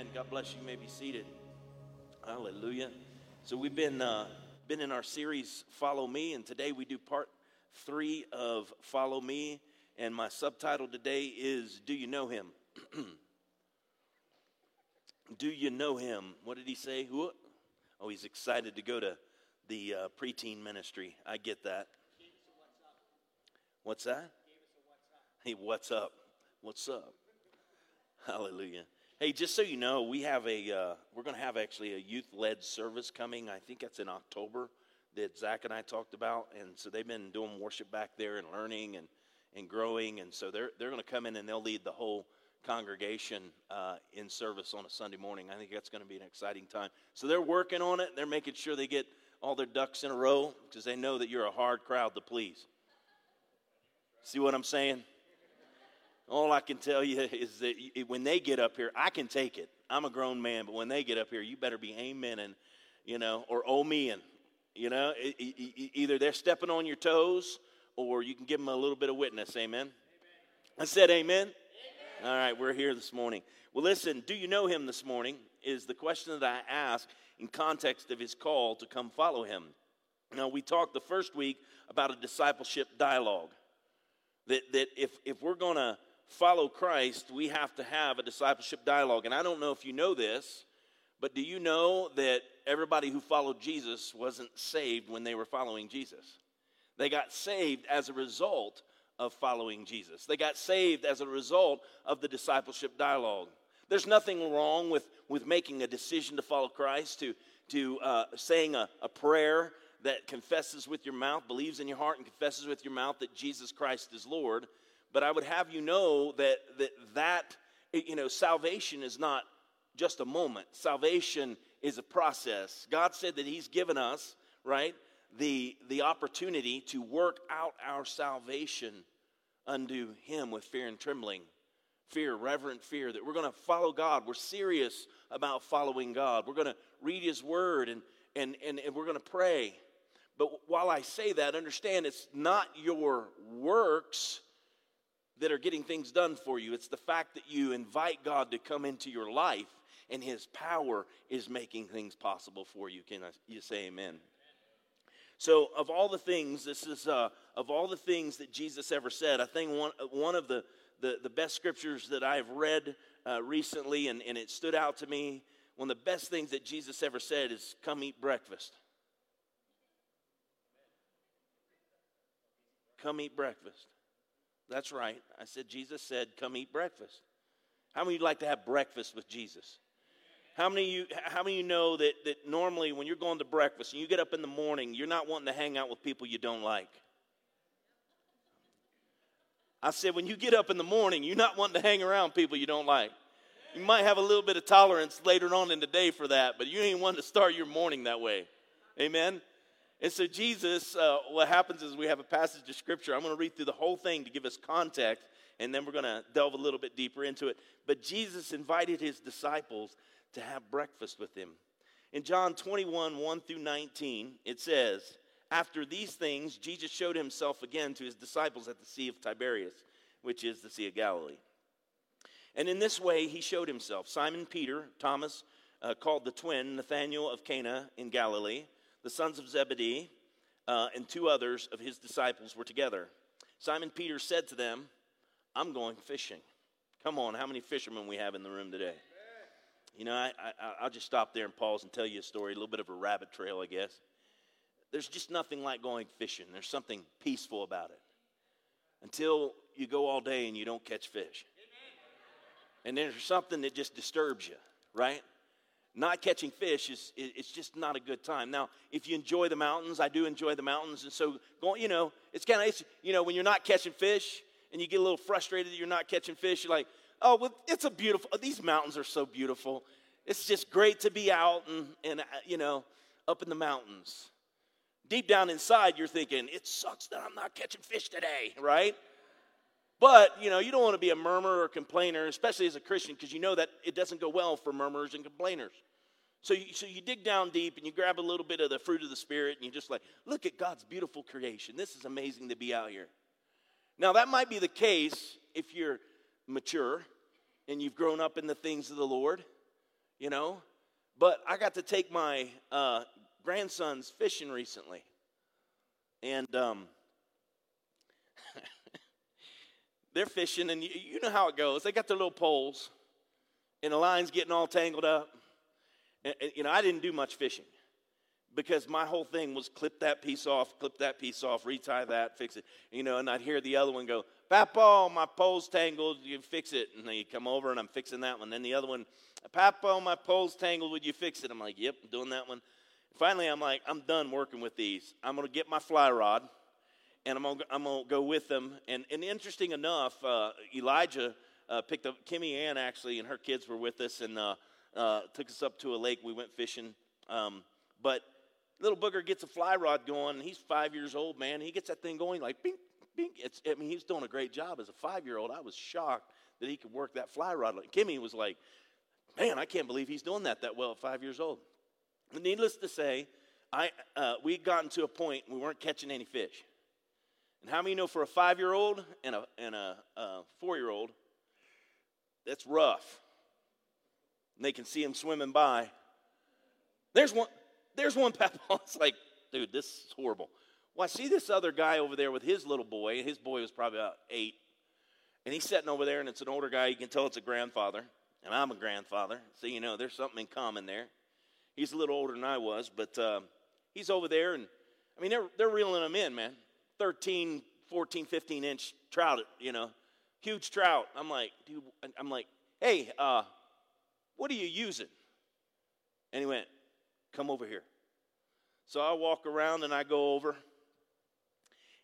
Amen. God bless you. you may be seated. Hallelujah. So we've been uh, been in our series Follow Me, and today we do part three of Follow Me. And my subtitle today is Do You Know Him? do you know him? What did he say? Who? Oh, he's excited to go to the uh, preteen ministry. I get that. What's that? Hey, what's up? What's up? Hallelujah. Hey, just so you know, we have a uh, we're going to have actually a youth-led service coming. I think that's in October that Zach and I talked about, and so they've been doing worship back there and learning and and growing, and so they're they're going to come in and they'll lead the whole congregation uh, in service on a Sunday morning. I think that's going to be an exciting time. So they're working on it. They're making sure they get all their ducks in a row because they know that you're a hard crowd to please. See what I'm saying? All I can tell you is that when they get up here, I can take it. I'm a grown man, but when they get up here, you better be amen and, you know, or oh me and, you know, either they're stepping on your toes or you can give them a little bit of witness. Amen. amen. I said amen. amen. All right, we're here this morning. Well, listen, do you know him this morning? Is the question that I ask in context of his call to come follow him. Now, we talked the first week about a discipleship dialogue. That, that if, if we're going to follow Christ, we have to have a discipleship dialogue. And I don't know if you know this, but do you know that everybody who followed Jesus wasn't saved when they were following Jesus? They got saved as a result of following Jesus. They got saved as a result of the discipleship dialogue. There's nothing wrong with, with making a decision to follow Christ, to, to uh, saying a, a prayer that confesses with your mouth, believes in your heart, and confesses with your mouth that Jesus Christ is Lord. But I would have you know that that, that you know, salvation is not just a moment. Salvation is a process. God said that He's given us, right, the, the opportunity to work out our salvation unto Him with fear and trembling. Fear, reverent fear, that we're going to follow God. We're serious about following God. We're going to read His Word and, and, and, and we're going to pray. But while I say that, understand it's not your works that are getting things done for you. It's the fact that you invite God to come into your life and his power is making things possible for you. Can I, you say amen? So, of all the things, this is uh, of all the things that Jesus ever said, I think one, one of the, the, the best scriptures that I've read uh, recently, and, and it stood out to me. One of the best things that Jesus ever said is, Come eat breakfast. Come eat breakfast. That's right. I said, Jesus said, Come eat breakfast. How many of you like to have breakfast with Jesus? How many of you, how many you know that, that normally when you're going to breakfast and you get up in the morning, you're not wanting to hang out with people you don't like? I said, when you get up in the morning, you're not wanting to hang around people you don't like. You might have a little bit of tolerance later on in the day for that, but you ain't wanting to start your morning that way. Amen? And so, Jesus, uh, what happens is we have a passage of scripture. I'm going to read through the whole thing to give us context, and then we're going to delve a little bit deeper into it. But Jesus invited his disciples to have breakfast with him. In John 21, 1 through 19, it says, After these things, Jesus showed himself again to his disciples at the Sea of Tiberias, which is the Sea of Galilee. And in this way, he showed himself. Simon Peter, Thomas, uh, called the twin, Nathanael of Cana in Galilee, the sons of Zebedee, uh, and two others of his disciples were together. Simon Peter said to them, I'm going fishing. Come on, how many fishermen we have in the room today? You know, I, I, will just stop there and pause and tell you a story, a little bit of a rabbit trail, I guess. There's just nothing like going fishing, there's something peaceful about it until you go all day and you don't catch fish. And there's something that just disturbs you, right? Not catching fish is it's just not a good time. Now if you enjoy the mountains i do enjoy the mountains and so going you know it's kind of you know when you're not catching fish and you get a little frustrated that you're not catching fish you're like oh well it's a beautiful these mountains are so beautiful. It's just great to be out and, and uh, you know up in the mountains. Deep down inside you're thinking it sucks that i'm not catching fish today right but, you know, you don't want to be a murmurer or complainer, especially as a Christian, because you know that it doesn't go well for murmurers and complainers. So you, so you dig down deep and you grab a little bit of the fruit of the Spirit and you just like, look at God's beautiful creation. This is amazing to be out here. Now, that might be the case if you're mature and you've grown up in the things of the Lord. you know. But I got to take my uh, grandsons fishing recently. And um, they're fishing, and you, you, know how it goes. They got their little poles, and the line's getting all tangled up. And, and, you know, I didn't do much fishing because my whole thing was clip that piece off, clip that piece off, retie that, fix it. You know, and I'd hear the other one go, Papo, oh, my pole's tangled, you fix it. And they come over and I'm fixing that one. Then the other one, Papo, oh, my pole's tangled, would you fix it? I'm like, yep, I'm doing that one. Finally, I'm like, I'm done working with these. I'm going to get my fly rod and I'm to I'm gonna go with them. And, and interesting enough, uh, Elijah uh, picked up, Kimmy Ann actually, and her kids were with us and uh, uh took us up to a lake. We went fishing. Um, but little booger gets a fly rod going. He's five years old, man. He gets that thing going like bing, bing. It's, I mean, he's doing a great job as a five year old. I was shocked that he could work that fly rod. Kimmy was like, man, I can't believe he's doing that that well at five years old. But needless to say, I, uh, we'd gotten to a point we weren't catching any fish. And how many know for a five year old and a, and a, a four year old, that's rough. And they can see him swimming by. There's one, there's one papa. It's like, dude, this is horrible. Well, I see this other guy over there with his little boy. And his boy was probably about eight. And he's sitting over there, and it's an older guy. You can tell it's a grandfather. And I'm a grandfather. So, you know, there's something in common there. He's a little older than I was, but uh, he's over there. And, I mean, they're, they're reeling him in, man. 13, 14, 15 inch trout, you know, huge trout. I'm like, dude, I'm like, hey, uh, what are you using? And he went, come over here. So I walk around and I go over,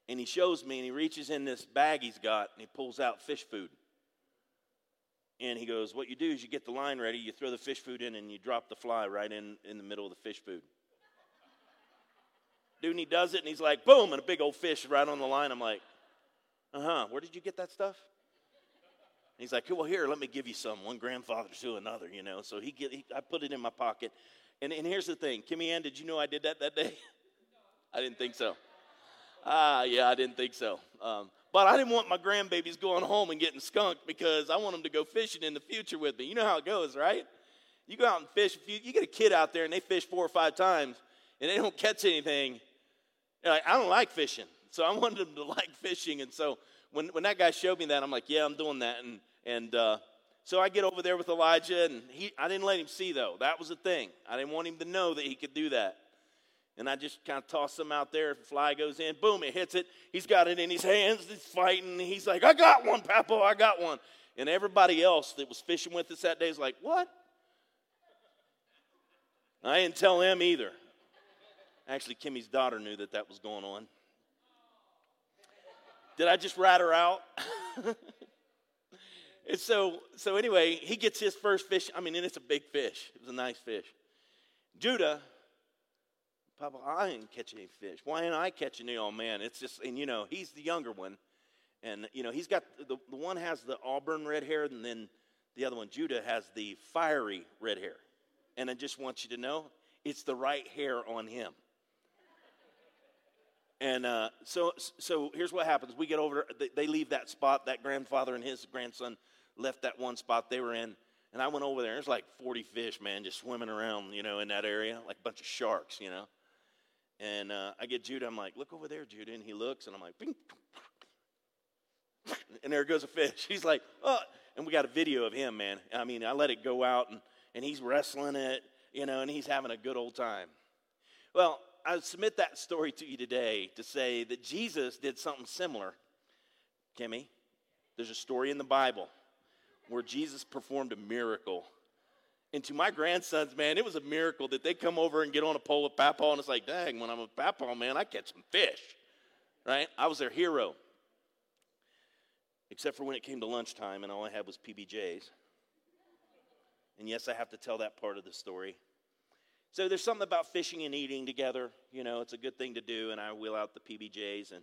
and he shows me, and he reaches in this bag he's got, and he pulls out fish food. And he goes, What you do is you get the line ready, you throw the fish food in, and you drop the fly right in, in the middle of the fish food. Dude, and he does it, and he's like, boom, and a big old fish right on the line. I'm like, uh huh, where did you get that stuff? And he's like, well, here, let me give you some. One grandfather to another, you know. So he get, he, I put it in my pocket. And, and here's the thing Kimmy Ann, did you know I did that that day? I didn't think so. Ah, yeah, I didn't think so. Um, but I didn't want my grandbabies going home and getting skunked because I want them to go fishing in the future with me. You know how it goes, right? You go out and fish. You, you get a kid out there and they fish four or five times and they don't catch anything, like, I don't like fishing. So I wanted them to like fishing. And so when, when that guy showed me that, I'm like, yeah, I'm doing that. And, and uh, so I get over there with Elijah, and he, I didn't let him see, though. That was the thing. I didn't want him to know that he could do that. And I just kind of toss him out there. Fly goes in, boom, it hits it. He's got it in his hands. He's fighting. He's like, I got one, Papo, I got one. And everybody else that was fishing with us that day is like, What? I didn't tell them either. Actually, Kimmy's daughter knew that that was going on. Did I just rat her out? and so, so anyway, he gets his first fish. I mean, and it's a big fish. It was a nice fish. Judah, Papa, I ain't catching any fish. Why ain't I catching any? Oh man, it's just, and you know, he's the younger one, and you know, he's got the the one has the auburn red hair, and then the other one, Judah, has the fiery red hair. And I just want you to know, it's the right hair on him. And uh, so, so here's what happens. We get over, they leave that spot. That grandfather and his grandson left that one spot they were in. And I went over there. There's like 40 fish, man, just swimming around, you know, in that area, like a bunch of sharks, you know. And uh, I get Judah. I'm like, look over there, Judah. And he looks, and I'm like, Bing. and there goes a fish. He's like, oh. And we got a video of him, man. I mean, I let it go out, and, and he's wrestling it, you know, and he's having a good old time. Well, I submit that story to you today to say that Jesus did something similar. Kimmy, there's a story in the Bible where Jesus performed a miracle. And to my grandsons, man, it was a miracle that they come over and get on a pole with Papa, and it's like, dang, when I'm with Papa, man, I catch some fish. Right? I was their hero. Except for when it came to lunchtime and all I had was PBJs. And yes, I have to tell that part of the story. So there's something about fishing and eating together. You know, it's a good thing to do. And I wheel out the PBJs and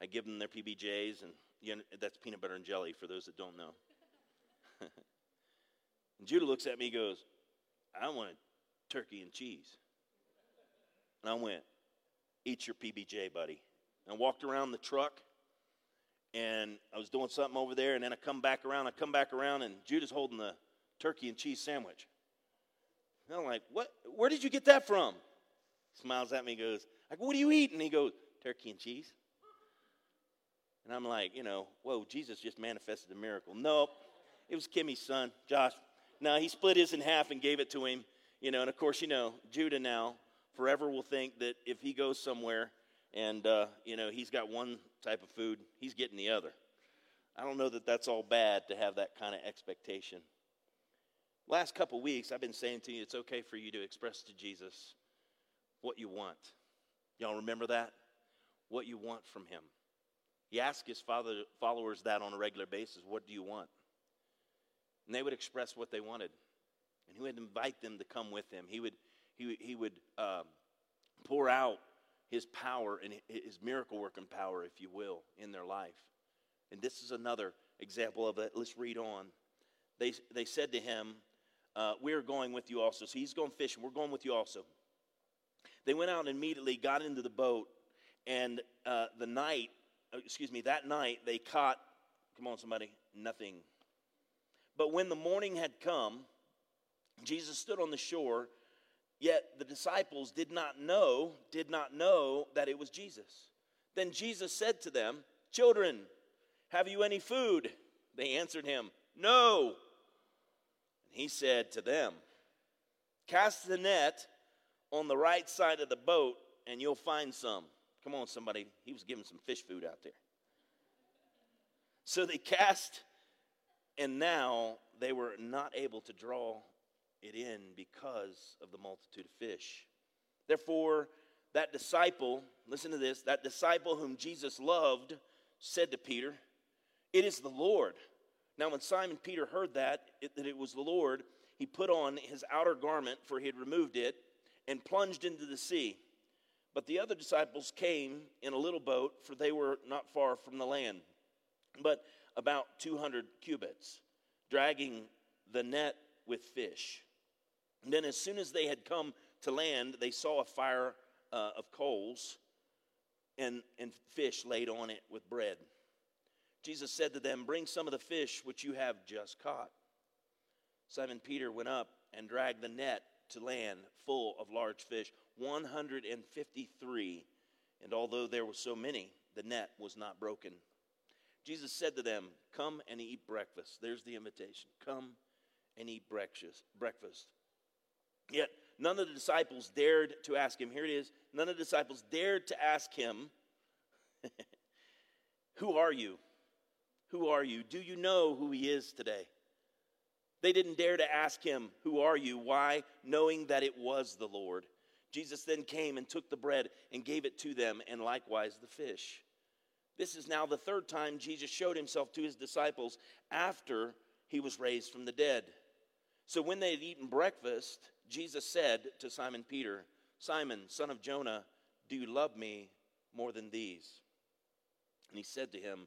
I give them their PBJs, and you know, that's peanut butter and jelly for those that don't know. and Judah looks at me and goes, I want turkey and cheese. And I went, Eat your PBJ, buddy. And I walked around the truck and I was doing something over there, and then I come back around. I come back around, and Judah's holding the turkey and cheese sandwich. And I'm like, what? Where did you get that from? Smiles at me, goes, like, what are you eating? And he goes, turkey and cheese. And I'm like, you know, whoa, Jesus just manifested a miracle. Nope, it was Kimmy's son, Josh. Now he split his in half and gave it to him. You know, and of course, you know, Judah now forever will think that if he goes somewhere and, uh, you know, he's got one type of food, he's getting the other. I don't know that that's all bad to have that kind of expectation. Last couple weeks, I've been saying to you, it's okay for you to express to Jesus what you want. Y'all remember that? What you want from him. He asked his father, followers that on a regular basis What do you want? And they would express what they wanted. And he would invite them to come with him. He would, he, he would um, pour out his power and his miracle working power, if you will, in their life. And this is another example of it. Let's read on. They, they said to him, uh, We're going with you also. So he's going fishing. We're going with you also. They went out and immediately got into the boat, and uh, the night, uh, excuse me, that night they caught, come on, somebody, nothing. But when the morning had come, Jesus stood on the shore, yet the disciples did not know, did not know that it was Jesus. Then Jesus said to them, Children, have you any food? They answered him, No. He said to them, Cast the net on the right side of the boat and you'll find some. Come on, somebody. He was giving some fish food out there. So they cast, and now they were not able to draw it in because of the multitude of fish. Therefore, that disciple, listen to this, that disciple whom Jesus loved said to Peter, It is the Lord. Now, when Simon Peter heard that, it, that it was the Lord, he put on his outer garment, for he had removed it, and plunged into the sea. But the other disciples came in a little boat, for they were not far from the land, but about 200 cubits, dragging the net with fish. And then, as soon as they had come to land, they saw a fire uh, of coals and, and fish laid on it with bread. Jesus said to them, Bring some of the fish which you have just caught. Simon Peter went up and dragged the net to land full of large fish 153. And although there were so many, the net was not broken. Jesus said to them, Come and eat breakfast. There's the invitation. Come and eat breakfast. breakfast. Yet none of the disciples dared to ask him. Here it is. None of the disciples dared to ask him, Who are you? Who are you? Do you know who he is today? They didn't dare to ask him, Who are you? Why? Knowing that it was the Lord. Jesus then came and took the bread and gave it to them, and likewise the fish. This is now the third time Jesus showed himself to his disciples after he was raised from the dead. So when they had eaten breakfast, Jesus said to Simon Peter, Simon, son of Jonah, do you love me more than these? And he said to him,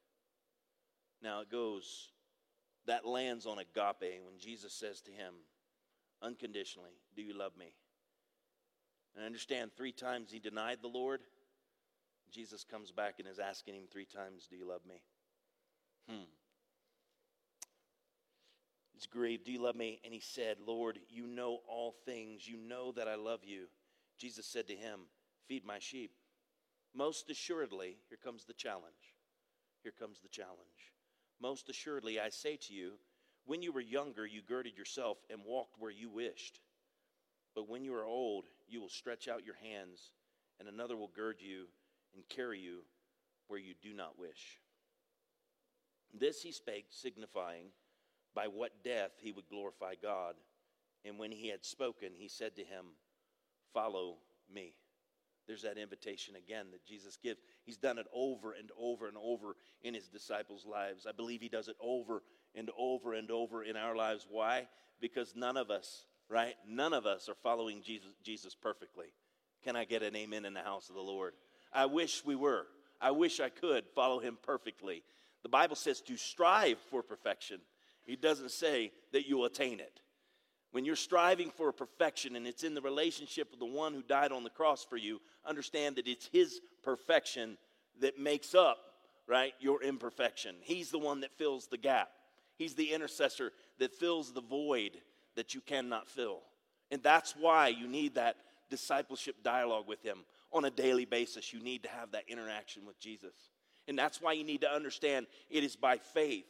Now it goes, that lands on agape when Jesus says to him, unconditionally, Do you love me? And I understand three times he denied the Lord. Jesus comes back and is asking him three times, Do you love me? Hmm. He's grieved, Do you love me? And he said, Lord, you know all things. You know that I love you. Jesus said to him, Feed my sheep. Most assuredly, here comes the challenge. Here comes the challenge. Most assuredly, I say to you, when you were younger, you girded yourself and walked where you wished. But when you are old, you will stretch out your hands, and another will gird you and carry you where you do not wish. This he spake, signifying by what death he would glorify God. And when he had spoken, he said to him, Follow me. There's that invitation again that Jesus gives. He's done it over and over and over in his disciples' lives. I believe he does it over and over and over in our lives. Why? Because none of us right? None of us are following Jesus, Jesus perfectly. Can I get an amen in the house of the Lord? I wish we were. I wish I could follow him perfectly. The Bible says to strive for perfection. It doesn't say that you'll attain it. When you're striving for perfection and it's in the relationship with the one who died on the cross for you, understand that it's his perfection that makes up, right, your imperfection. He's the one that fills the gap. He's the intercessor that fills the void that you cannot fill. And that's why you need that discipleship dialogue with him on a daily basis. You need to have that interaction with Jesus. And that's why you need to understand it is by faith.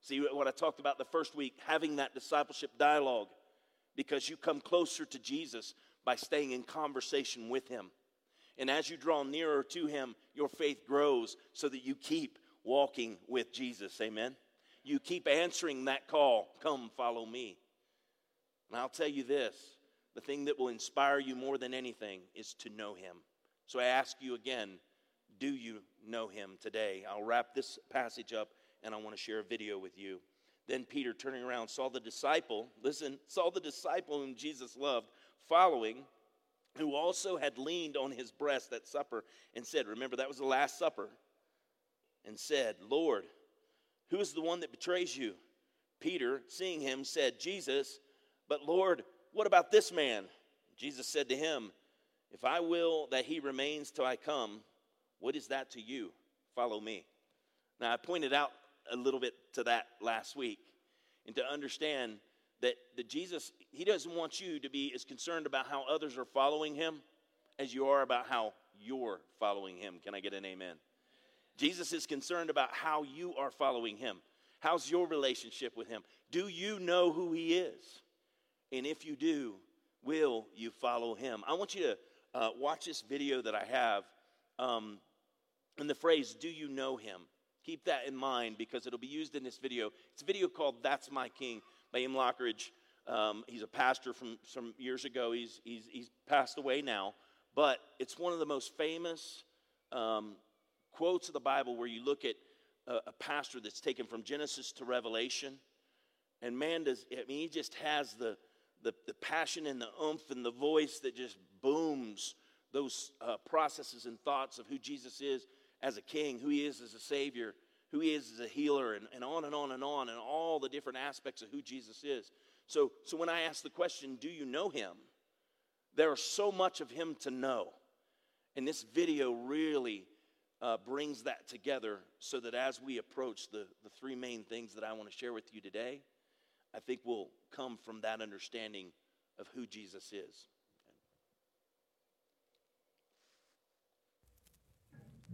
See what I talked about the first week, having that discipleship dialogue because you come closer to Jesus by staying in conversation with him. And as you draw nearer to him, your faith grows so that you keep walking with Jesus. Amen. You keep answering that call, come follow me. And I'll tell you this the thing that will inspire you more than anything is to know him. So I ask you again, do you know him today? I'll wrap this passage up and I want to share a video with you. Then Peter, turning around, saw the disciple, listen, saw the disciple whom Jesus loved following, who also had leaned on his breast at supper and said, Remember, that was the Last Supper, and said, Lord, who is the one that betrays you? Peter, seeing him, said, Jesus, but Lord, what about this man? Jesus said to him, If I will that he remains till I come, what is that to you? Follow me. Now, I pointed out a little bit to that last week and to understand that, that Jesus, he doesn't want you to be as concerned about how others are following him as you are about how you're following him. Can I get an amen? Jesus is concerned about how you are following him. How's your relationship with him? Do you know who he is? And if you do, will you follow him? I want you to uh, watch this video that I have. Um, and the phrase, Do you know him? Keep that in mind because it'll be used in this video. It's a video called That's My King by S.M. Lockridge. Um, he's a pastor from some years ago. He's, he's, he's passed away now, but it's one of the most famous um, quotes of the Bible where you look at a, a, pastor that's taken from Genesis to Revelation. And man, does, I mean, he just has the, the, the passion and the oomph and the voice that just booms those uh, processes and thoughts of who Jesus is as a king, who he is as a savior, who he is as a healer, and, and on and on and on, and all the different aspects of who Jesus is. So, so when I ask the question, do you know him? There is so much of him to know. And this video really uh, brings that together so that as we approach the, the three main things that I want to share with you today, I think will come from that understanding of who Jesus is.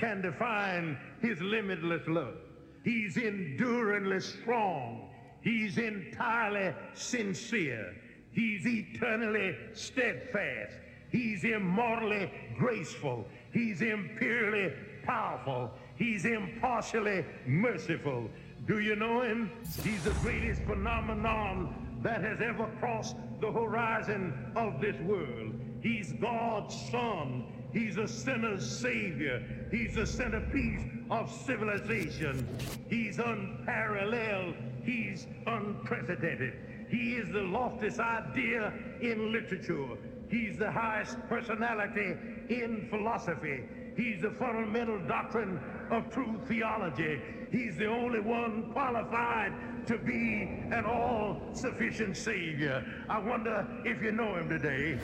can define his limitless love. He's enduringly strong. He's entirely sincere. He's eternally steadfast. He's immortally graceful. He's imperially powerful. He's impartially merciful. Do you know him? He's the greatest phenomenon that has ever crossed the horizon of this world. He's God's son. He's a sinner's savior. He's the centerpiece of civilization. He's unparalleled. He's unprecedented. He is the loftiest idea in literature. He's the highest personality in philosophy. He's the fundamental doctrine of true theology. He's the only one qualified to be an all-sufficient Savior. I wonder if you know him today.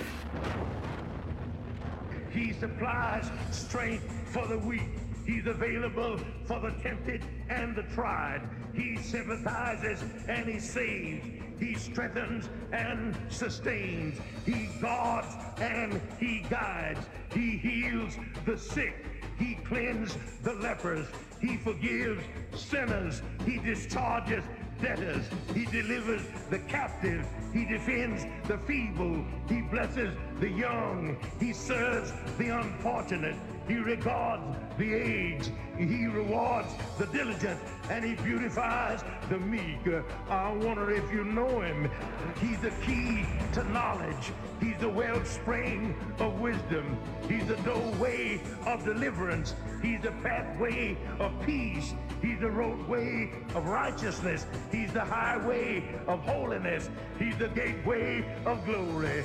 He supplies strength for the weak. He's available for the tempted and the tried. He sympathizes and he saves. He strengthens and sustains. He guards and he guides. He heals the sick. He cleanses the lepers. He forgives sinners. He discharges debtors. He delivers the captive. He defends the feeble. He blesses the young. He serves the unfortunate. He regards the aged. He rewards the diligent. And he beautifies the meek. I wonder if you know him. He's the key to knowledge. He's the wellspring of wisdom. He's the doorway of deliverance. He's the pathway of peace. He's the roadway of righteousness. He's the highway of holiness. He's the gateway of glory.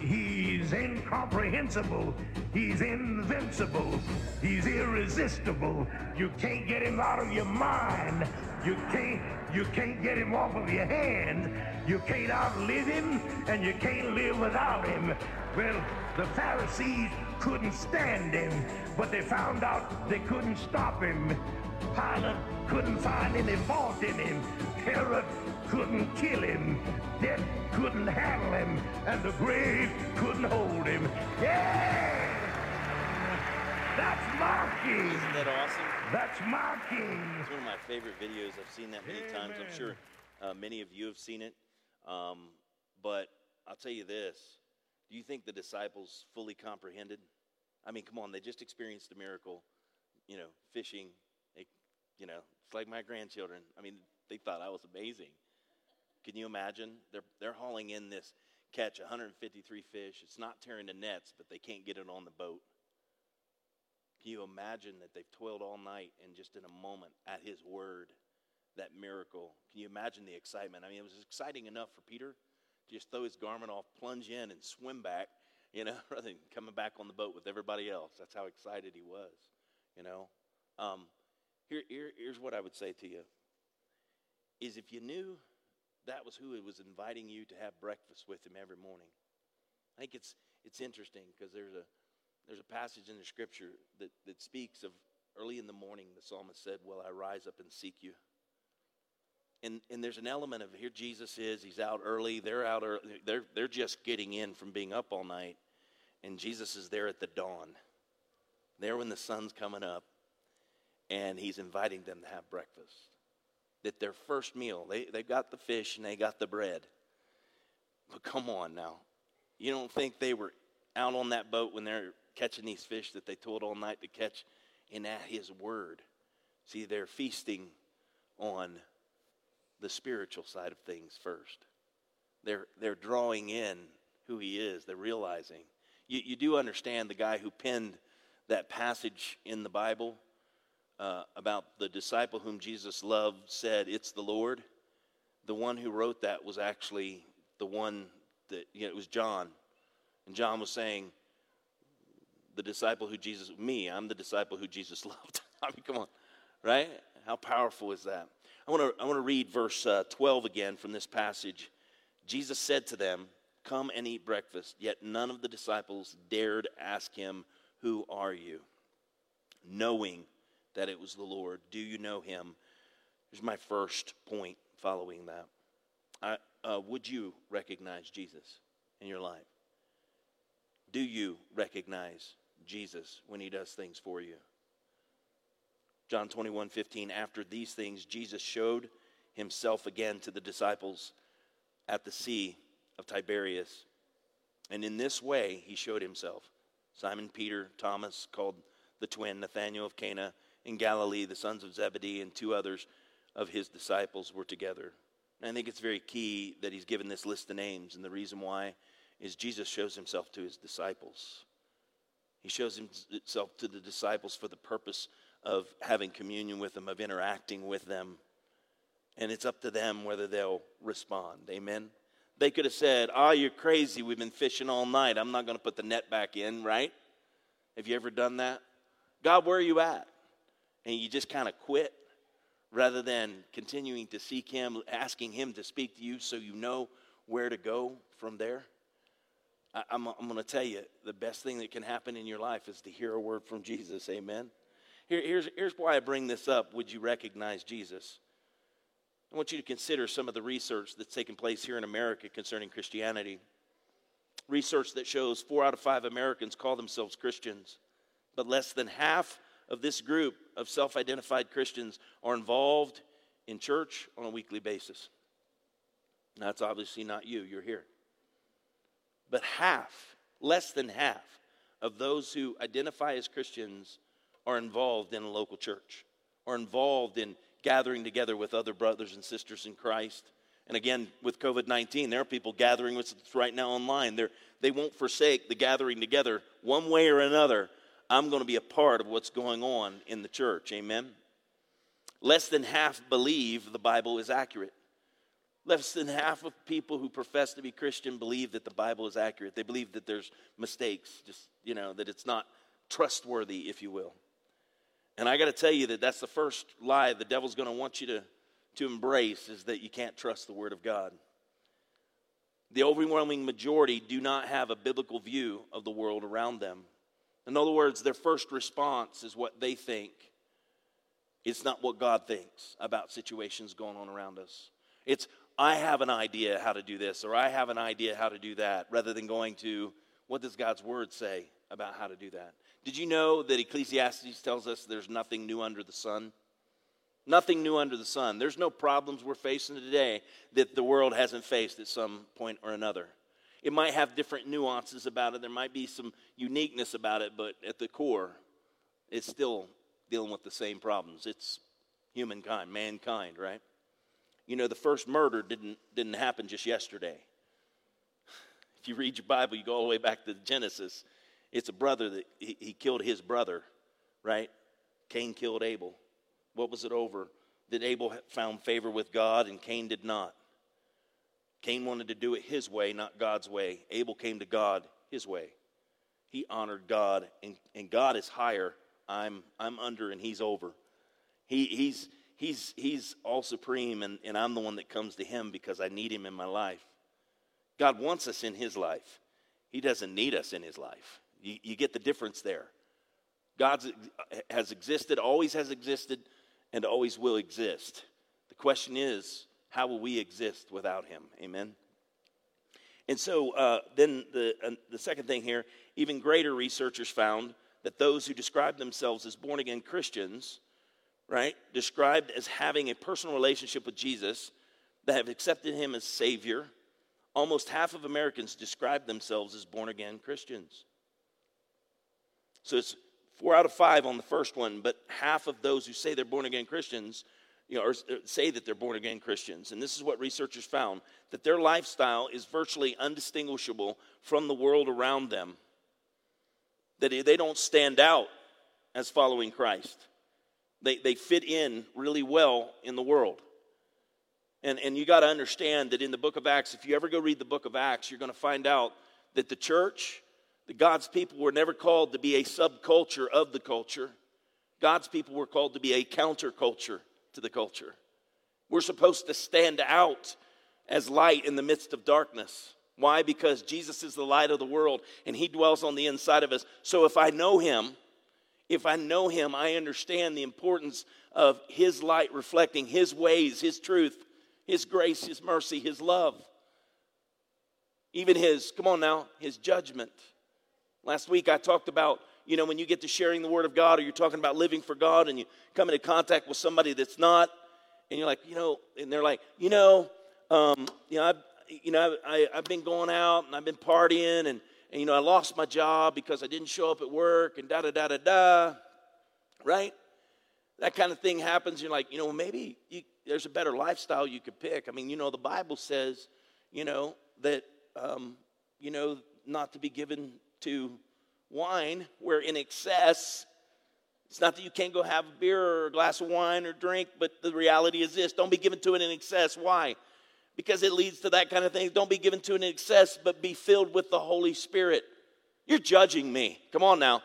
He's incomprehensible. He's invincible. He's irresistible. You can't get him out of your mind. You can't you can't get him off of your hand. You can't outlive him and you can't live without him. Well, the Pharisees couldn't stand him, but they found out they couldn't stop him. Pilate couldn't find any fault in him. Herod couldn't kill him. Death couldn't handle him. And the grave couldn't hold him. Yeah! That's my king. Isn't that awesome? That's my king. It's one of my favorite videos. I've seen that many times. I'm sure uh, many of you have seen it. Um, but I'll tell you this do you think the disciples fully comprehended? I mean, come on, they just experienced a miracle, you know, fishing. You know, it's like my grandchildren. I mean, they thought I was amazing. Can you imagine? They're, they're hauling in this catch 153 fish. It's not tearing the nets, but they can't get it on the boat. Can you imagine that they've toiled all night and just in a moment at his word, that miracle? Can you imagine the excitement? I mean, it was exciting enough for Peter to just throw his garment off, plunge in, and swim back, you know, rather than coming back on the boat with everybody else. That's how excited he was, you know. Um, here, here, here's what I would say to you is if you knew that was who it was inviting you to have breakfast with him every morning. I think it's it's interesting because there's a there's a passage in the scripture that, that speaks of early in the morning the psalmist said, Well, I rise up and seek you. And and there's an element of here Jesus is, he's out early, they're out early, they're they're just getting in from being up all night. And Jesus is there at the dawn. There when the sun's coming up, and he's inviting them to have breakfast that their first meal, they, they got the fish and they got the bread. But come on now. You don't think they were out on that boat when they're catching these fish that they toiled all night to catch and at his word? See, they're feasting on the spiritual side of things first. They're, they're drawing in who he is, they're realizing. You, you do understand the guy who penned that passage in the Bible uh, about the disciple whom Jesus loved said, It's the Lord. The one who wrote that was actually the one that, you know, it was John. And John was saying, The disciple who Jesus, me, I'm the disciple who Jesus loved. I mean, come on, right? How powerful is that? I want to I want to read verse uh, 12 again from this passage. Jesus said to them, Come and eat breakfast. Yet none of the disciples dared ask him, Who are you? Knowing that it was the Lord. Do you know him? Here's my first point following that. I, uh, would you recognize Jesus in your life? Do you recognize Jesus when he does things for you? John 21 15, after these things, Jesus showed himself again to the disciples at the Sea of Tiberias. And in this way, he showed himself. Simon Peter, Thomas, called the twin, Nathanael of Cana, in Galilee, the sons of Zebedee, and two others of his disciples were together. And I think it's very key that he's given this list of names. And the reason why is Jesus shows himself to his disciples. He shows himself to the disciples for the purpose of having communion with them, of interacting with them. And it's up to them whether they'll respond. Amen. They could have said, Oh, you're crazy. We've been fishing all night. I'm not going to put the net back in, right? Have you ever done that? God, where are you at? And you just kind of quit rather than continuing to seek Him, asking Him to speak to you so you know where to go from there. I, am I'm, I'm going to tell you the best thing that can happen in your life is to hear a word from Jesus. Amen. Here, here's, here's why I bring this up. Would you recognize Jesus? I want you to consider some of the research that's taken place here in America concerning Christianity. Research that shows four out of five Americans call themselves Christians, but less than half of this group of self identified Christians are involved in church on a weekly basis. Now, that's obviously not you, you're here. But half, less than half, of those who identify as Christians are involved in a local church, are involved in gathering together with other brothers and sisters in Christ. And again, with COVID 19, there are people gathering with us right now online. They're, they won't forsake the gathering together one way or another. I'm going to be a part of what's going on in the church. Amen. Less than half believe the Bible is accurate. Less than half of people who profess to be Christian believe that the Bible is accurate. They believe that there's mistakes, just, you know, that it's not trustworthy, if you will. And I got to tell you that that's the first lie the devil's going to want you to, to embrace is that you can't trust the Word of God. The overwhelming majority do not have a biblical view of the world around them. In other words, their first response is what they think. It's not what God thinks about situations going on around us. It's, I have an idea how to do this, or I have an idea how to do that, rather than going to, what does God's word say about how to do that? Did you know that Ecclesiastes tells us there's nothing new under the sun? Nothing new under the sun. There's no problems we're facing today that the world hasn't faced at some point or another. It might have different nuances about it, there might be some uniqueness about it, but at the core, it's still dealing with the same problems. It's humankind, mankind, right? You know, the first murder didn't, didn't happen just yesterday. If you read your Bible, you go all the way back to Genesis. It's a brother that he, he killed his brother, right? Cain killed Abel. What was it over? That Abel found favor with God and Cain did not. Cain wanted to do it his way, not God's way. Abel came to God his way. He honored God, and, and God is higher. I'm, I'm under, and he's over. He, he's, he's, he's all supreme, and, and I'm the one that comes to him because I need him in my life. God wants us in his life, he doesn't need us in his life. You, you get the difference there. God has existed, always has existed, and always will exist. The question is, how will we exist without him? Amen. And so uh, then the, uh, the second thing here, even greater researchers found that those who describe themselves as born again Christians right, described as having a personal relationship with Jesus, that have accepted him as Savior, almost half of Americans describe themselves as born again Christians. So it's four out of five on the first one, but half of those who say they're born again Christians, you know, or uh, say that they're born again Christians. And this is what researchers found that their lifestyle is virtually undistinguishable from the world around them, that they don't stand out as following Christ. They, they fit in really well in the world. And, and you got to understand that in the book of Acts, if you ever go read the book of Acts, you're going to find out that the church, that God's people were never called to be a subculture of the culture. God's people were called to be a counterculture to the culture. We're supposed to stand out as light in the midst of darkness. Why? Because Jesus is the light of the world and he dwells on the inside of us. So if I know him, if I know him, I understand the importance of his light reflecting his ways, his truth, his grace, his mercy, his love. Even his, come on now, his judgment. Last week I talked about, you know, when you get to sharing the word of God or you're talking about living for God and you come into contact with somebody that's not, and you're like, you know, and they're like, you know, um, you know, I've, you know, I, I've been going out and I've been partying and and you know, I lost my job because I didn't show up at work and da da da da da, right? That kind of thing happens. You're like, you know, maybe you, there's a better lifestyle you could pick. I mean, you know, the Bible says, you know, that, um, you know, not to be given to wine where in excess. It's not that you can't go have a beer or a glass of wine or drink, but the reality is this don't be given to it in excess. Why? because it leads to that kind of thing. Don't be given to an excess, but be filled with the Holy Spirit. You're judging me. Come on now.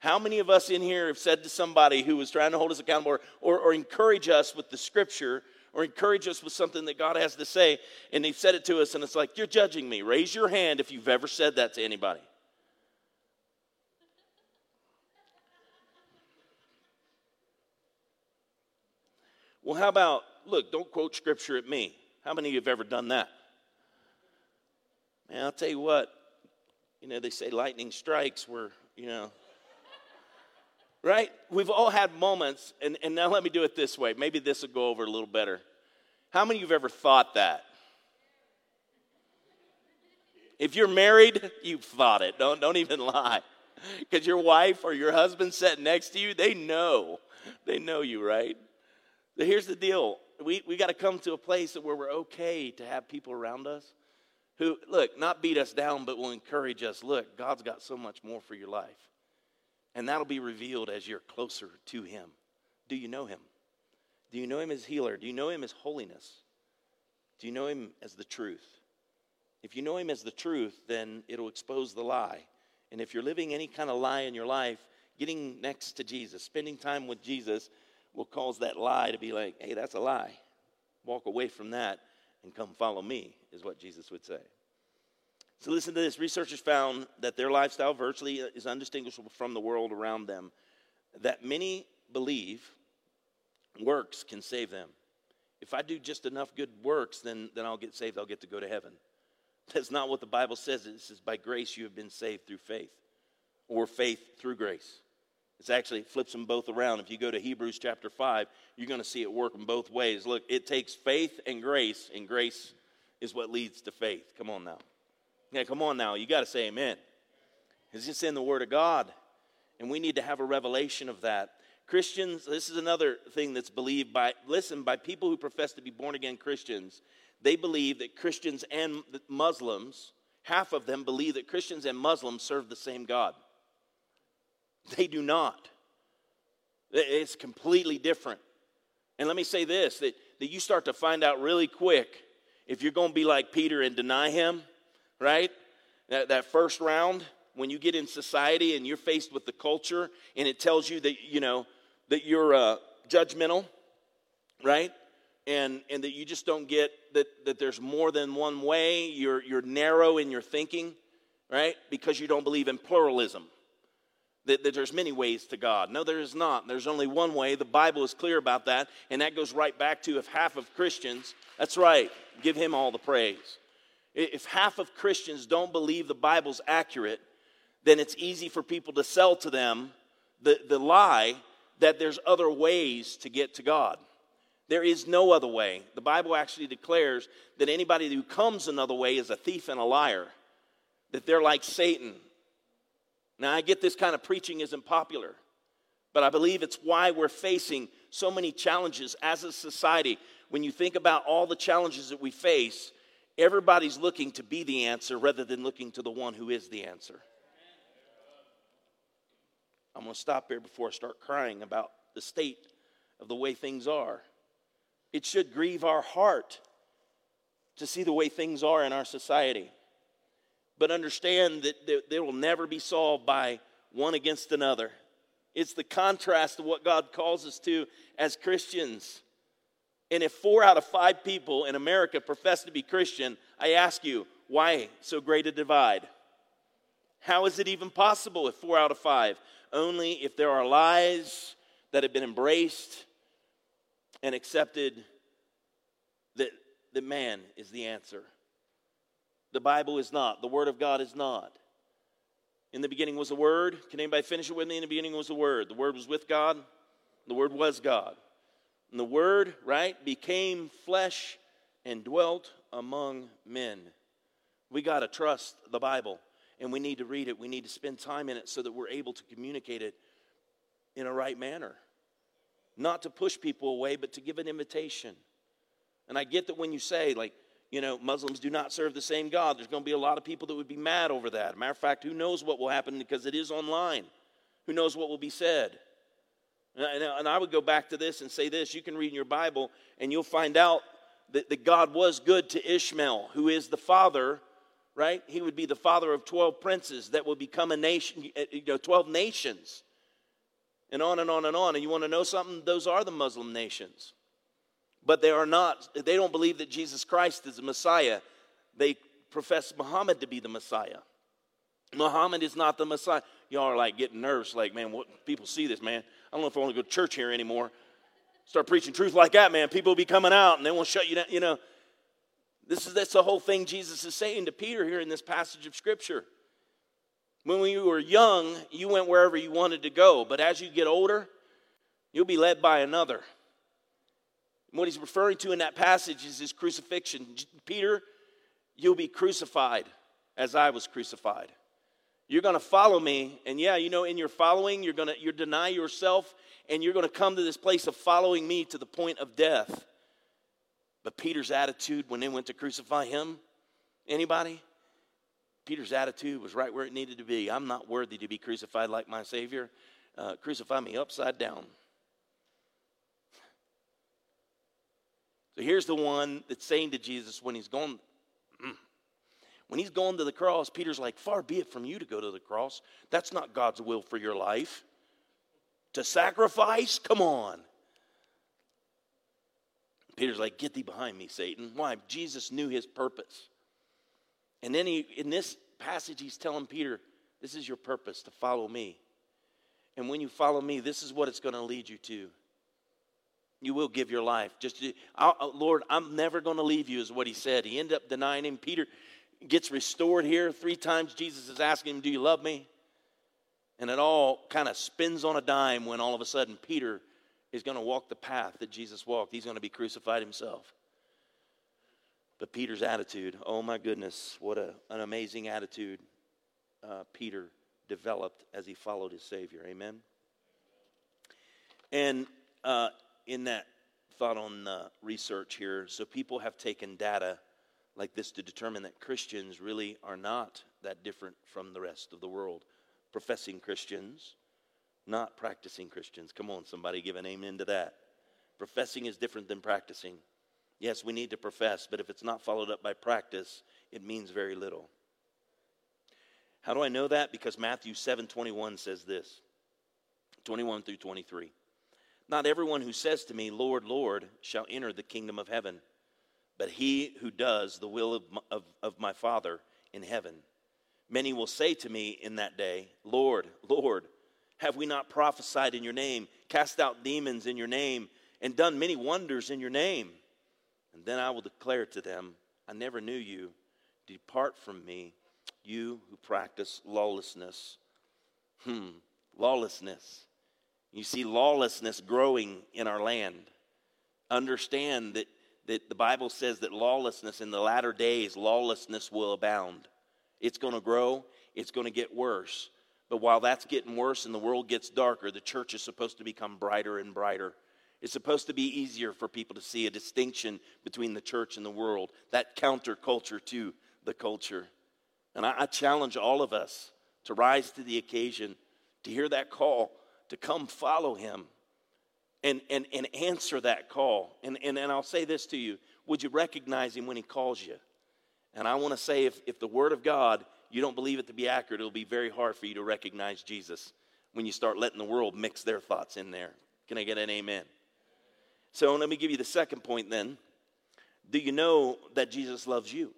How many of us in here have said to somebody who was trying to hold us accountable or, or, or encourage us with the scripture, or encourage us with something that God has to say, and they've said it to us, and it's like, You're judging me. Raise your hand if you've ever said that to anybody. Well, how about, look, don't quote scripture at me. How many of you have ever done that? Man, I'll tell you what, you know, they say lightning strikes where, you know, right? We've all had moments, and, and now let me do it this way. Maybe this will go over a little better. How many of you have ever thought that? If you're married, you've thought it. Don't, don't even lie. Because your wife or your husband sitting next to you, they know. They know you, right? But here's the deal we, we got to come to a place where we're okay to have people around us who, look, not beat us down, but will encourage us. Look, God's got so much more for your life. And that'll be revealed as you're closer to Him. Do you know Him? Do you know Him as healer? Do you know Him as holiness? Do you know Him as the truth? If you know Him as the truth, then it'll expose the lie. And if you're living any kind of lie in your life, getting next to Jesus, spending time with Jesus, will cause that lie to be like, hey, that's a lie. Walk away from that and come follow me, is what Jesus would say. So listen to this. Researchers found that their lifestyle virtually is undistinguishable from the world around them, that many believe works can save them. If I do just enough good works, then, then I'll get saved, I'll get to go to heaven. That's not what the Bible says. It says, by grace you have been saved through faith, or faith through grace. It's actually flips them both around. If you go to Hebrews chapter 5, you're going to see it work in both ways. Look, it takes faith and grace, and grace is what leads to faith. Come on now. Yeah, come on now. You got to say amen. It's just in the Word of God. And we need to have a revelation of that. Christians, this is another thing that's believed by, listen, by people who profess to be born again Christians. They believe that Christians and Muslims, half of them believe that Christians and Muslims serve the same God. They do not. It's completely different. And let me say this that, that you start to find out really quick if you're going to be like Peter and deny him, right? That, that first round, when you get in society and you're faced with the culture and it tells you that, you know, that you're uh, judgmental, right? And, and that you just don't get that, that there's more than one way, you're, you're narrow in your thinking, right? Because you don't believe in pluralism that, that, there's many ways to God. No, there is not. There's only one way. The Bible is clear about that. And that goes right back to if half of Christians, that's right, give him all the praise. If half of Christians don't believe the Bible's accurate, then it's easy for people to sell to them the, the lie that there's other ways to get to God. There is no other way. The Bible actually declares that anybody who comes another way is a thief and a liar, that they're like Satan now, I get this kind of preaching isn't popular, but I believe it's why we're facing so many challenges as a society. When you think about all the challenges that we face, everybody's looking to be the answer rather than looking to the one who is the answer. I'm going to stop here before I start crying about the state of the way things are. It should grieve our heart to see the way things are in our society but understand that they will never be solved by one against another. It's the contrast of what God calls us to as Christians. And if four out of five people in America profess to be Christian, I ask you, why so great a divide? How is it even possible if four out of five? Only if there are lies that have been embraced and accepted that, that man is the answer. The Bible is not. The Word of God is not. In the beginning was the Word. Can anybody finish it with me? In the beginning was the Word. The Word was with God. The Word was God. And the Word, right, became flesh and dwelt among men. We got to trust the Bible and we need to read it. We need to spend time in it so that we're able to communicate it in a right manner. Not to push people away, but to give an invitation. And I get that when you say, like, you know, Muslims do not serve the same God. There's going to be a lot of people that would be mad over that. Matter of fact, who knows what will happen because it is online? Who knows what will be said? And I would go back to this and say this you can read in your Bible and you'll find out that, that God was good to Ishmael, who is the father, right? He would be the father of 12 princes that will become a nation, eh, you know, 12 nations. And on and on and on. And you want to know something? Those are the Muslim nations. but they are not, they don't believe that Jesus Christ is the Messiah. They profess Muhammad to be the Messiah. Muhammad is not the Messiah. Y'all are like getting nervous, like, man, what people see this, man. I don't know if I want to go to church here anymore. Start preaching truth like that, man. People will be coming out and they won't shut you down. You know, this is that's the whole thing Jesus is saying to Peter here in this passage of Scripture. When you were young, you went wherever you wanted to go, but as you get older, you'll be led by another. what he's referring to in that passage is his crucifixion. Peter, you'll be crucified as I was crucified. You're going to follow me, and yeah, you know, in your following, you're going to you deny yourself, and you're going to come to this place of following me to the point of death. But Peter's attitude when they went to crucify him, anybody? Peter's attitude was right where it needed to be. I'm not worthy to be crucified like my Savior. Uh, crucify me upside down. So here's the one that's saying to Jesus when he's mm, when he's going to the cross, Peter's like, Far be it from you to go to the cross. That's not God's will for your life. To sacrifice? Come on. Peter's like, Get thee behind me, Satan. Why? Jesus knew his purpose. And then he, in this passage, he's telling Peter, This is your purpose, to follow me. And when you follow me, this is what it's going to lead you to. You will give your life. Just, uh, I'll, uh, Lord, I'm never going to leave you, is what he said. He ended up denying him. Peter gets restored here. Three times Jesus is asking him, Do you love me? And it all kind of spins on a dime when all of a sudden Peter is going to walk the path that Jesus walked. He's going to be crucified himself. But Peter's attitude, oh my goodness, what a, an amazing attitude uh, Peter developed as he followed his Savior. Amen. And uh, in that thought on uh, research here, so people have taken data like this to determine that Christians really are not that different from the rest of the world. Professing Christians, not practicing Christians. Come on, somebody give an amen to that. Professing is different than practicing. Yes, we need to profess, but if it's not followed up by practice, it means very little. How do I know that? Because Matthew 7 21 says this 21 through 23. Not everyone who says to me, Lord, Lord, shall enter the kingdom of heaven, but he who does the will of my, of, of my Father in heaven. Many will say to me in that day, Lord, Lord, have we not prophesied in your name, cast out demons in your name, and done many wonders in your name? And then I will declare to them, I never knew you. Depart from me, you who practice lawlessness. Hmm, lawlessness. You see lawlessness growing in our land. Understand that, that the Bible says that lawlessness in the latter days, lawlessness will abound. It's going to grow, it's going to get worse. But while that's getting worse and the world gets darker, the church is supposed to become brighter and brighter. It's supposed to be easier for people to see a distinction between the church and the world, that counterculture to the culture. And I, I, challenge all of us to rise to the occasion, to hear that call, to come follow him and, and, and answer that call. And, and, and I'll say this to you would you recognize him when he calls you? And I want to say if, if the word of God, you don't believe it to be accurate, it'll be very hard for you to recognize Jesus when you start letting the world mix their thoughts in there. Can I get an amen? So let me give you the second point then. Do you know that Jesus loves you?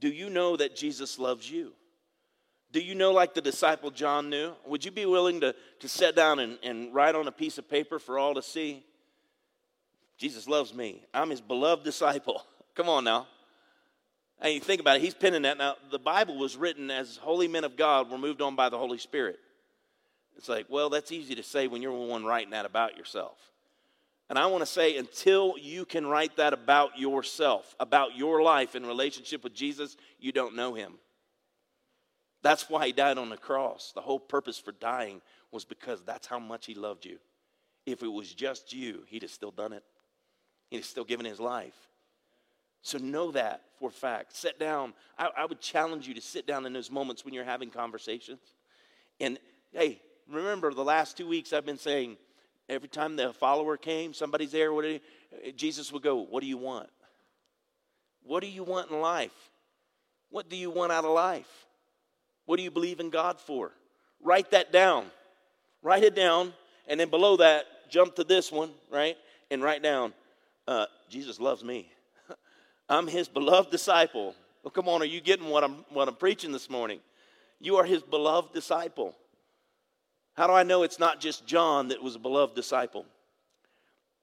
Do you know that Jesus loves you? Do you know, like the disciple John knew? Would you be willing to, to sit down and, and write on a piece of paper for all to see? Jesus loves me. I'm his beloved disciple. Come on now. Hey, think about it. He's penning that. Now, the Bible was written as holy men of God were moved on by the Holy Spirit. It's like, well, that's easy to say when you're the one writing that about yourself. And I want to say, until you can write that about yourself, about your life in relationship with Jesus, you don't know him. That's why he died on the cross. The whole purpose for dying was because that's how much he loved you. If it was just you, he'd have still done it, he'd have still given his life. So know that for a fact. Sit down. I, I would challenge you to sit down in those moments when you're having conversations. And hey, remember the last two weeks I've been saying, Every time the follower came, somebody's there, what Jesus would go, What do you want? What do you want in life? What do you want out of life? What do you believe in God for? Write that down. Write it down. And then below that, jump to this one, right? And write down, uh, Jesus loves me. I'm his beloved disciple. Well, come on, are you getting what I'm, what I'm preaching this morning? You are his beloved disciple. How do I know it's not just John that was a beloved disciple?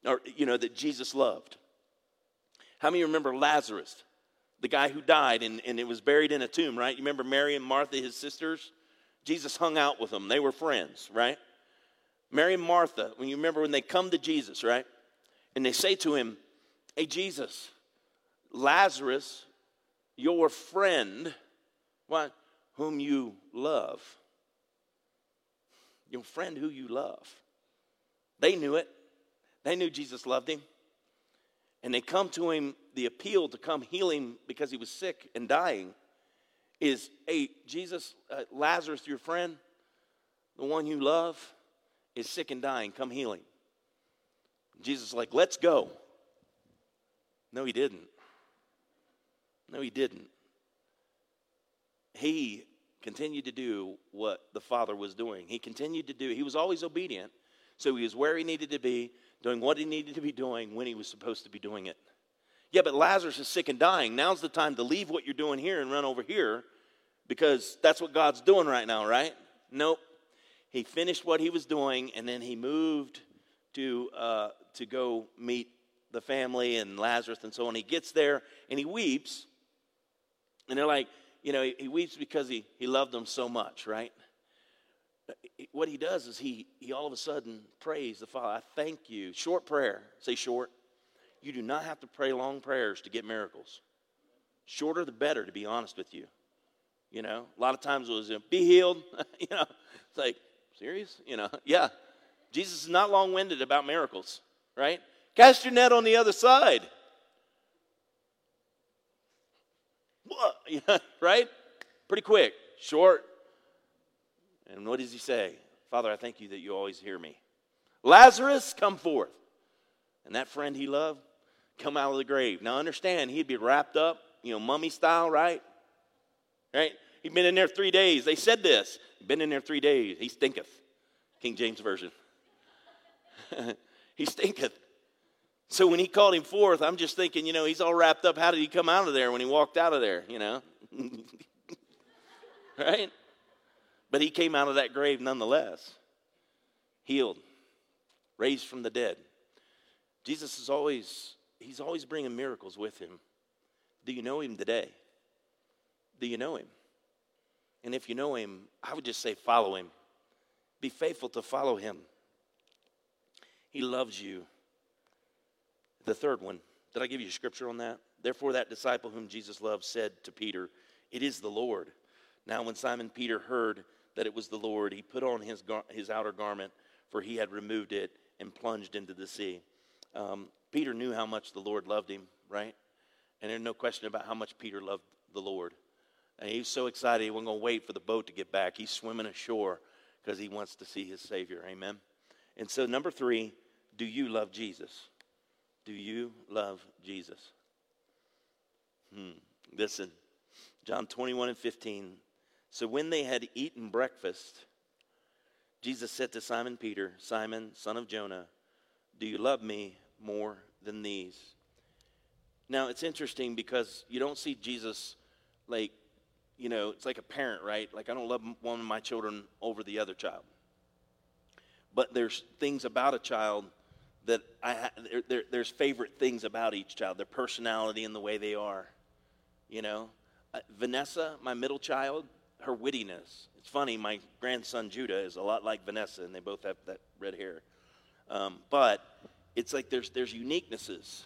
Or, you know, that Jesus loved? How many remember Lazarus, the guy who died and, and it was buried in a tomb, right? You remember Mary and Martha, his sisters? Jesus hung out with them. They were friends, right? Mary and Martha, when you remember when they come to Jesus, right? And they say to him, Hey, Jesus, Lazarus, your friend, what? Whom you love. Your friend who you love. They knew it. They knew Jesus loved him. And they come to him, the appeal to come heal him because he was sick and dying is, hey, Jesus, uh, Lazarus, your friend, the one you love, is sick and dying. Come heal him. Jesus like, let's go. No, he didn't. No, he didn't. He continued to do what the Father was doing. He continued to do, he was always obedient. So he was where he needed to be, doing what he needed to be doing when he was supposed to be doing it. Yeah, but Lazarus is sick and dying. Now's the time to leave what you're doing here and run over here because that's what God's doing right now, right? Nope. He finished what he was doing and then he moved to, uh, to go meet the family and Lazarus and so on. He gets there and he weeps. And they're like, you know, he, he weeps because he, he loved them so much, right? What he does is he, he all of a sudden prays the Father. I thank you. Short prayer. Say short. You do not have to pray long prayers to get miracles. Shorter the better, to be honest with you. You know, a lot of times it was, be healed. you know, it's like, serious? You know, yeah. Jesus is not long winded about miracles, right? Cast your net on the other side. What? right? Pretty quick, short. And what does he say? Father, I thank you that you always hear me. Lazarus, come forth. And that friend he loved, come out of the grave. Now understand, he'd be wrapped up, you know, mummy style, right? Right? He'd been in there three days. They said this. Been in there three days. He stinketh. King James Version. he stinketh. So when he called him forth, I'm just thinking, you know, he's all wrapped up. How did he come out of there when he walked out of there, you know? right? But he came out of that grave nonetheless, healed, raised from the dead. Jesus is always, he's always bringing miracles with him. Do you know him today? Do you know him? And if you know him, I would just say follow him. Be faithful to follow him. He loves you. The third one, did I give you scripture on that? Therefore, that disciple whom Jesus loved said to Peter, It is the Lord. Now, when Simon Peter heard that it was the Lord, he put on his, gar- his outer garment, for he had removed it, and plunged into the sea. Um, Peter knew how much the Lord loved him, right? And there's no question about how much Peter loved the Lord. And he's so excited he wasn't going to wait for the boat to get back. He's swimming ashore because he wants to see his Savior. Amen. And so, number three, do you love Jesus? Do you love Jesus? Hmm. Listen, John 21 and 15. So when they had eaten breakfast, Jesus said to Simon Peter, Simon, son of Jonah, do you love me more than these? Now, it's interesting because you don't see Jesus like, you know, it's like a parent, right? Like, I don't love one of my children over the other child. But there's things about a child that I there, there, there's favorite things about each child, their personality and the way they are. You know, uh, Vanessa, my middle child, her wittiness. It's funny. My grandson Judah is a lot like Vanessa, and they both have that red hair. Um, but it's like there's there's uniquenesses,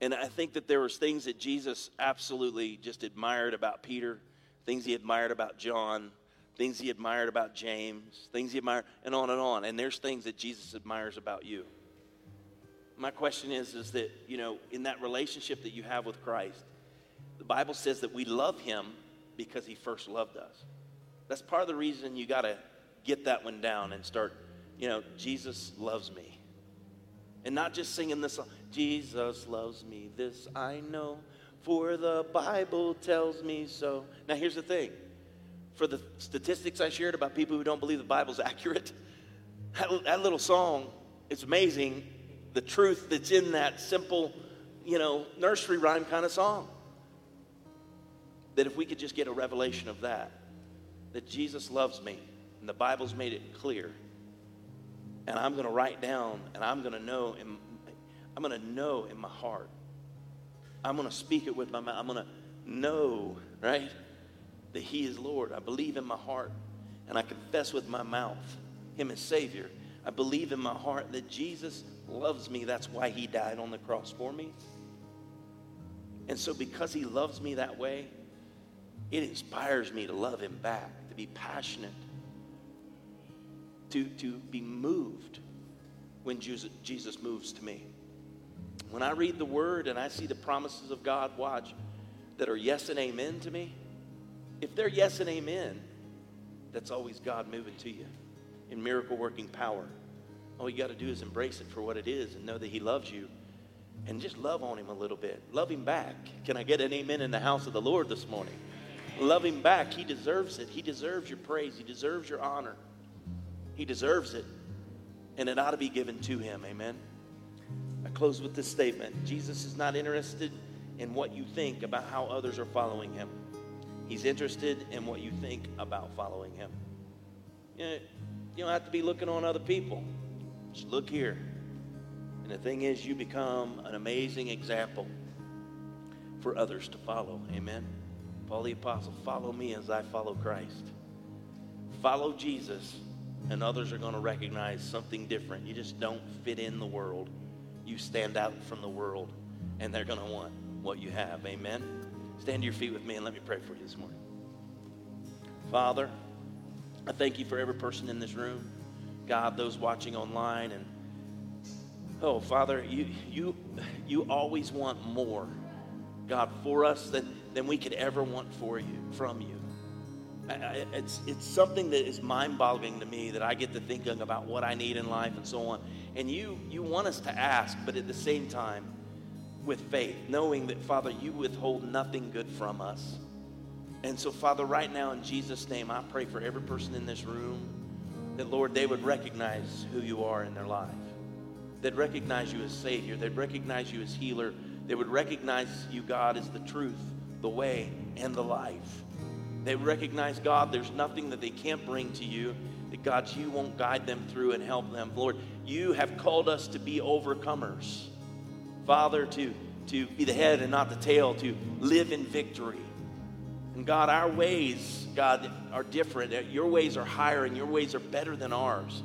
and I think that there was things that Jesus absolutely just admired about Peter, things he admired about John, things he admired about James, things he admired, and on and on. And there's things that Jesus admires about you. My question is is that you know in that relationship that you have with christ the bible says that we love him because he first loved us. That's part of the reason you got to get that one down and start you know jesus loves me and not just singing this song jesus loves me this i know for the bible tells me so now here's the thing for the statistics i shared about people who don't believe the bible's accurate that, that little song it's amazing the truth that's in that simple, you know, nursery rhyme kind of song. That if we could just get a revelation of that, that Jesus loves me, and the Bible's made it clear, and I'm going to write down, and I'm going to know, in, I'm going to know in my heart. I'm going to speak it with my mouth. I'm going to know, right, that He is Lord. I believe in my heart, and I confess with my mouth Him as Savior. I believe in my heart that Jesus loves me. That's why He died on the cross for me. And so, because He loves me that way, it inspires me to love Him back, to be passionate, to, to be moved when Jesus moves to me. When I read the Word and I see the promises of God, watch, that are yes and amen to me, if they're yes and amen, that's always God moving to you in miracle working power. All you got to do is embrace it for what it is and know that He loves you and just love on Him a little bit. Love Him back. Can I get an amen in the house of the Lord this morning? Love Him back. He deserves it. He deserves your praise. He deserves your honor. He deserves it. And it ought to be given to Him. Amen. I close with this statement Jesus is not interested in what you think about how others are following Him, He's interested in what you think about following Him. You, know, you don't have to be looking on other people. Just look here. And the thing is, you become an amazing example for others to follow. Amen. Paul the Apostle, follow me as I follow Christ. Follow Jesus, and others are going to recognize something different. You just don't fit in the world. You stand out from the world, and they're going to want what you have. Amen. Stand to your feet with me and let me pray for you this morning. Father, I thank you for every person in this room. God, those watching online and oh Father, you you you always want more, God, for us than, than we could ever want for you from you. It's it's something that is mind-boggling to me that I get to thinking about what I need in life and so on. And you you want us to ask, but at the same time, with faith, knowing that Father, you withhold nothing good from us. And so, Father, right now in Jesus' name, I pray for every person in this room that, Lord, they would recognize who you are in their life. They'd recognize you as Savior. They'd recognize you as healer. They would recognize you, God, as the truth, the way, and the life. They recognize, God, there's nothing that they can't bring to you, that, God, you won't guide them through and help them. Lord, you have called us to be overcomers. Father, to, to be the head and not the tail, to live in victory. And God, our ways, God, are different. Your ways are higher and your ways are better than ours.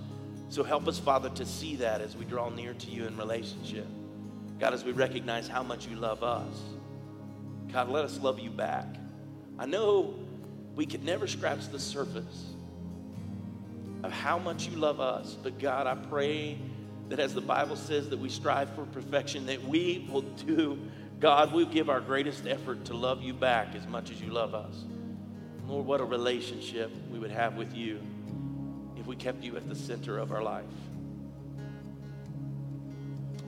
So help us, Father, to see that as we draw near to you in relationship. God, as we recognize how much you love us. God, let us love you back. I know we could never scratch the surface of how much you love us, but God, I pray that as the Bible says that we strive for perfection, that we will do God, we'll give our greatest effort to love you back as much as you love us. Lord, what a relationship we would have with you if we kept you at the center of our life.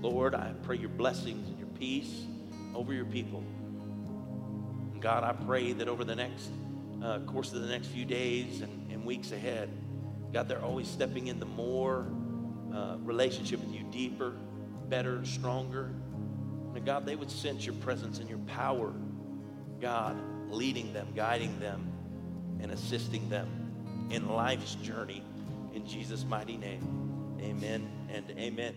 Lord, I pray your blessings and your peace over your people. And God, I pray that over the next uh, course of the next few days and, and weeks ahead, God, they're always stepping into more uh, relationship with you, deeper, better, stronger. And God, they would sense your presence and your power, God, leading them, guiding them, and assisting them in life's journey. In Jesus' mighty name, amen and amen.